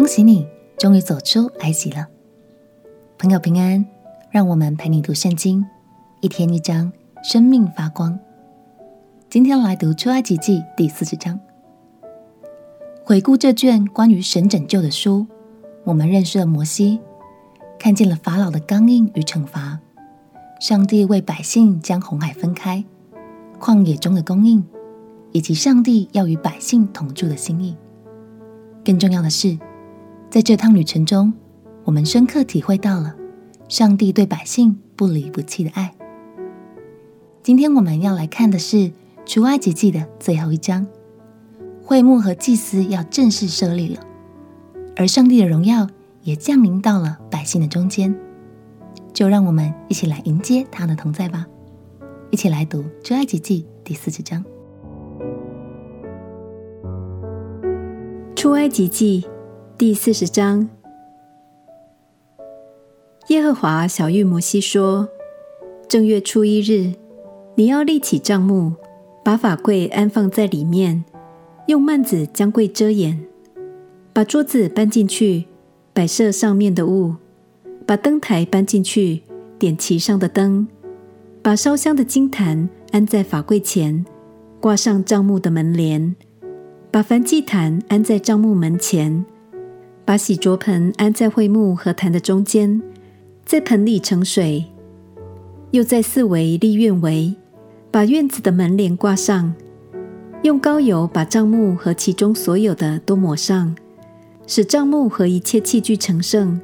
恭喜你，终于走出埃及了。朋友平安，让我们陪你读圣经，一天一章，生命发光。今天来读出埃及记第四十章。回顾这卷关于神拯救的书，我们认识了摩西，看见了法老的刚硬与惩罚，上帝为百姓将红海分开，旷野中的供应，以及上帝要与百姓同住的心意。更重要的是，在这趟旅程中，我们深刻体会到了上帝对百姓不离不弃的爱。今天我们要来看的是出埃及记的最后一章，会幕和祭司要正式设立了，而上帝的荣耀也降临到了百姓的中间。就让我们一起来迎接他的同在吧！一起来读出埃及记第四十章。出埃及记第四十章，耶和华小玉摩西说：“正月初一日，你要立起帐幕，把法柜安放在里面，用幔子将柜遮掩，把桌子搬进去，摆设上面的物，把灯台搬进去，点其上的灯，把烧香的金坛安在法柜前，挂上帐幕的门帘。”把燔祭坛安在帐幕门前，把洗濯盆安在桧木和坛的中间，在盆里盛水，又在四围立院围，把院子的门帘挂上，用膏油把帐幕和其中所有的都抹上，使帐幕和一切器具成圣，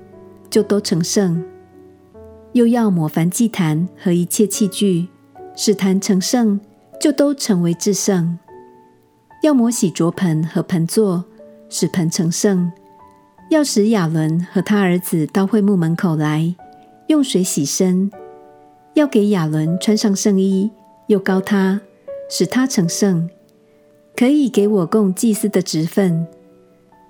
就都成圣。又要抹凡祭坛和一切器具，使坛成圣，就都成为至圣。要抹洗濯盆和盆座，使盆成圣；要使亚伦和他儿子到会幕门口来，用水洗身；要给亚伦穿上圣衣，又高他，使他成圣，可以给我供祭司的职分；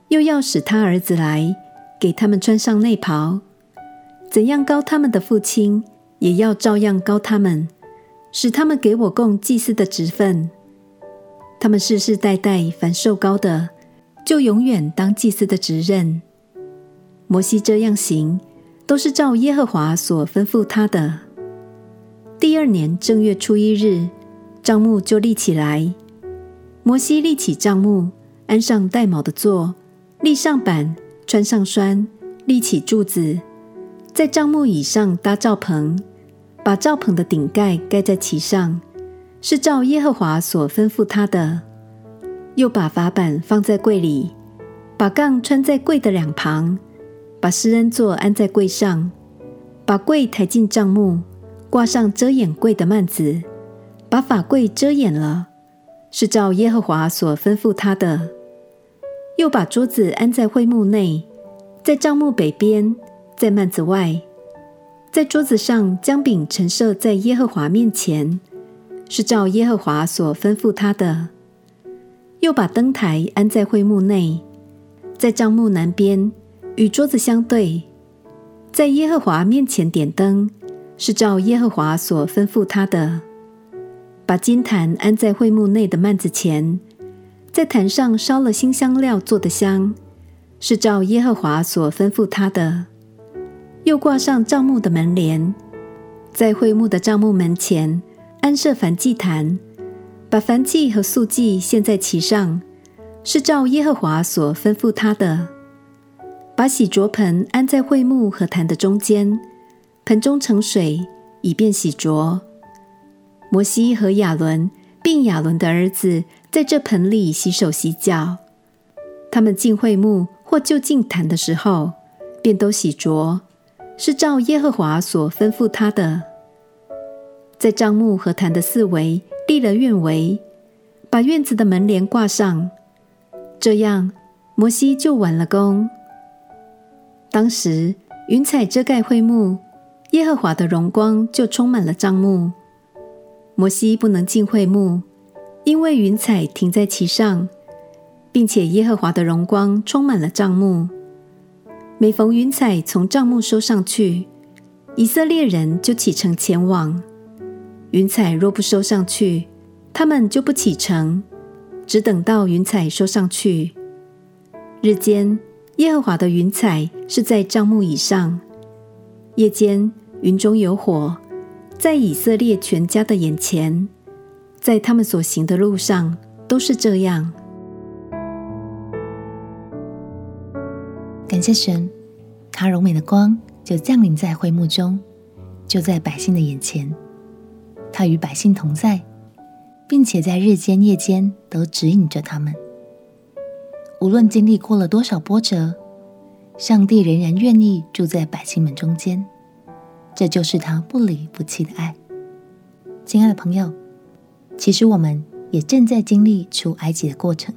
又要使他儿子来，给他们穿上内袍。怎样高他们的父亲，也要照样高他们，使他们给我供祭司的职分。他们世世代代凡受膏的，就永远当祭司的职任。摩西这样行，都是照耶和华所吩咐他的。第二年正月初一日，帐幕就立起来。摩西立起帐幕，安上带卯的座，立上板，穿上栓，立起柱子，在帐幕以上搭罩棚，把罩棚的顶盖盖在其上。是照耶和华所吩咐他的，又把法版放在柜里，把杠穿在柜的两旁，把施恩座安在柜上，把柜抬进帐幕，挂上遮掩柜的幔子，把法柜遮掩了。是照耶和华所吩咐他的，又把桌子安在会幕内，在帐幕北边，在幔子外，在桌子上将饼陈设在耶和华面前。是照耶和华所吩咐他的，又把灯台安在会幕内，在帐幕南边，与桌子相对，在耶和华面前点灯，是照耶和华所吩咐他的。把金坛安在会幕内的幔子前，在坛上烧了馨香料做的香，是照耶和华所吩咐他的。又挂上帐幕的门帘，在会幕的帐幕门前。安设燔祭坛，把燔祭和素祭献在其上，是照耶和华所吩咐他的。把洗濯盆安在会幕和坛的中间，盆中盛水，以便洗濯。摩西和亚伦并亚伦的儿子在这盆里洗手洗脚。他们进会幕或就近坛的时候，便都洗濯，是照耶和华所吩咐他的。在帐幕和坛的四围立了院围，把院子的门帘挂上。这样，摩西就完了工。当时云彩遮盖会幕，耶和华的荣光就充满了帐幕。摩西不能进会幕，因为云彩停在其上，并且耶和华的荣光充满了帐幕。每逢云彩从帐幕收上去，以色列人就启程前往。云彩若不收上去，他们就不启程，只等到云彩收上去。日间，耶和华的云彩是在帐幕以上，夜间云中有火，在以色列全家的眼前，在他们所行的路上都是这样。感谢神，他柔美的光就降临在会幕中，就在百姓的眼前。他与百姓同在，并且在日间夜间都指引着他们。无论经历过了多少波折，上帝仍然愿意住在百姓们中间。这就是他不离不弃的爱。亲爱的朋友，其实我们也正在经历出埃及的过程，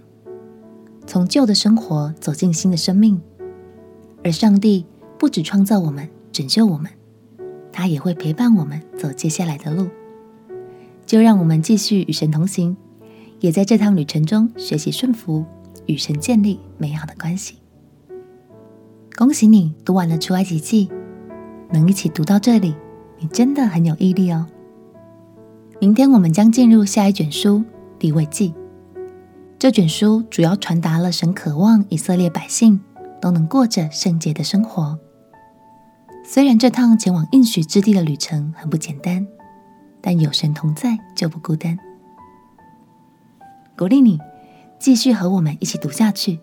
从旧的生活走进新的生命。而上帝不只创造我们、拯救我们，他也会陪伴我们走接下来的路。就让我们继续与神同行，也在这趟旅程中学习顺服。与神建立美好的关系。恭喜你读完了出埃及记，能一起读到这里，你真的很有毅力哦。明天我们将进入下一卷书利未记。这卷书主要传达了神渴望以色列百姓都能过着圣洁的生活。虽然这趟前往应许之地的旅程很不简单，但有神同在就不孤单。鼓励你。继续和我们一起读下去，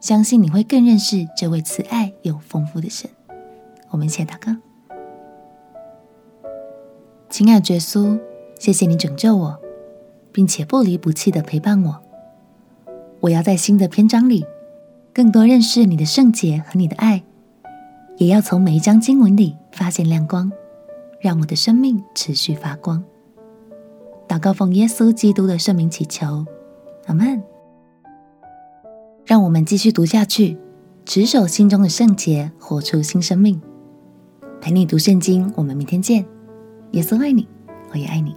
相信你会更认识这位慈爱又丰富的神。我们一起祷告。亲爱的耶稣，谢谢你拯救我，并且不离不弃的陪伴我。我要在新的篇章里更多认识你的圣洁和你的爱，也要从每一章经文里发现亮光，让我的生命持续发光。祷告奉耶稣基督的圣名祈求。阿门，让我们继续读下去，持守心中的圣洁，活出新生命。陪你读圣经，我们明天见。耶稣爱你，我也爱你。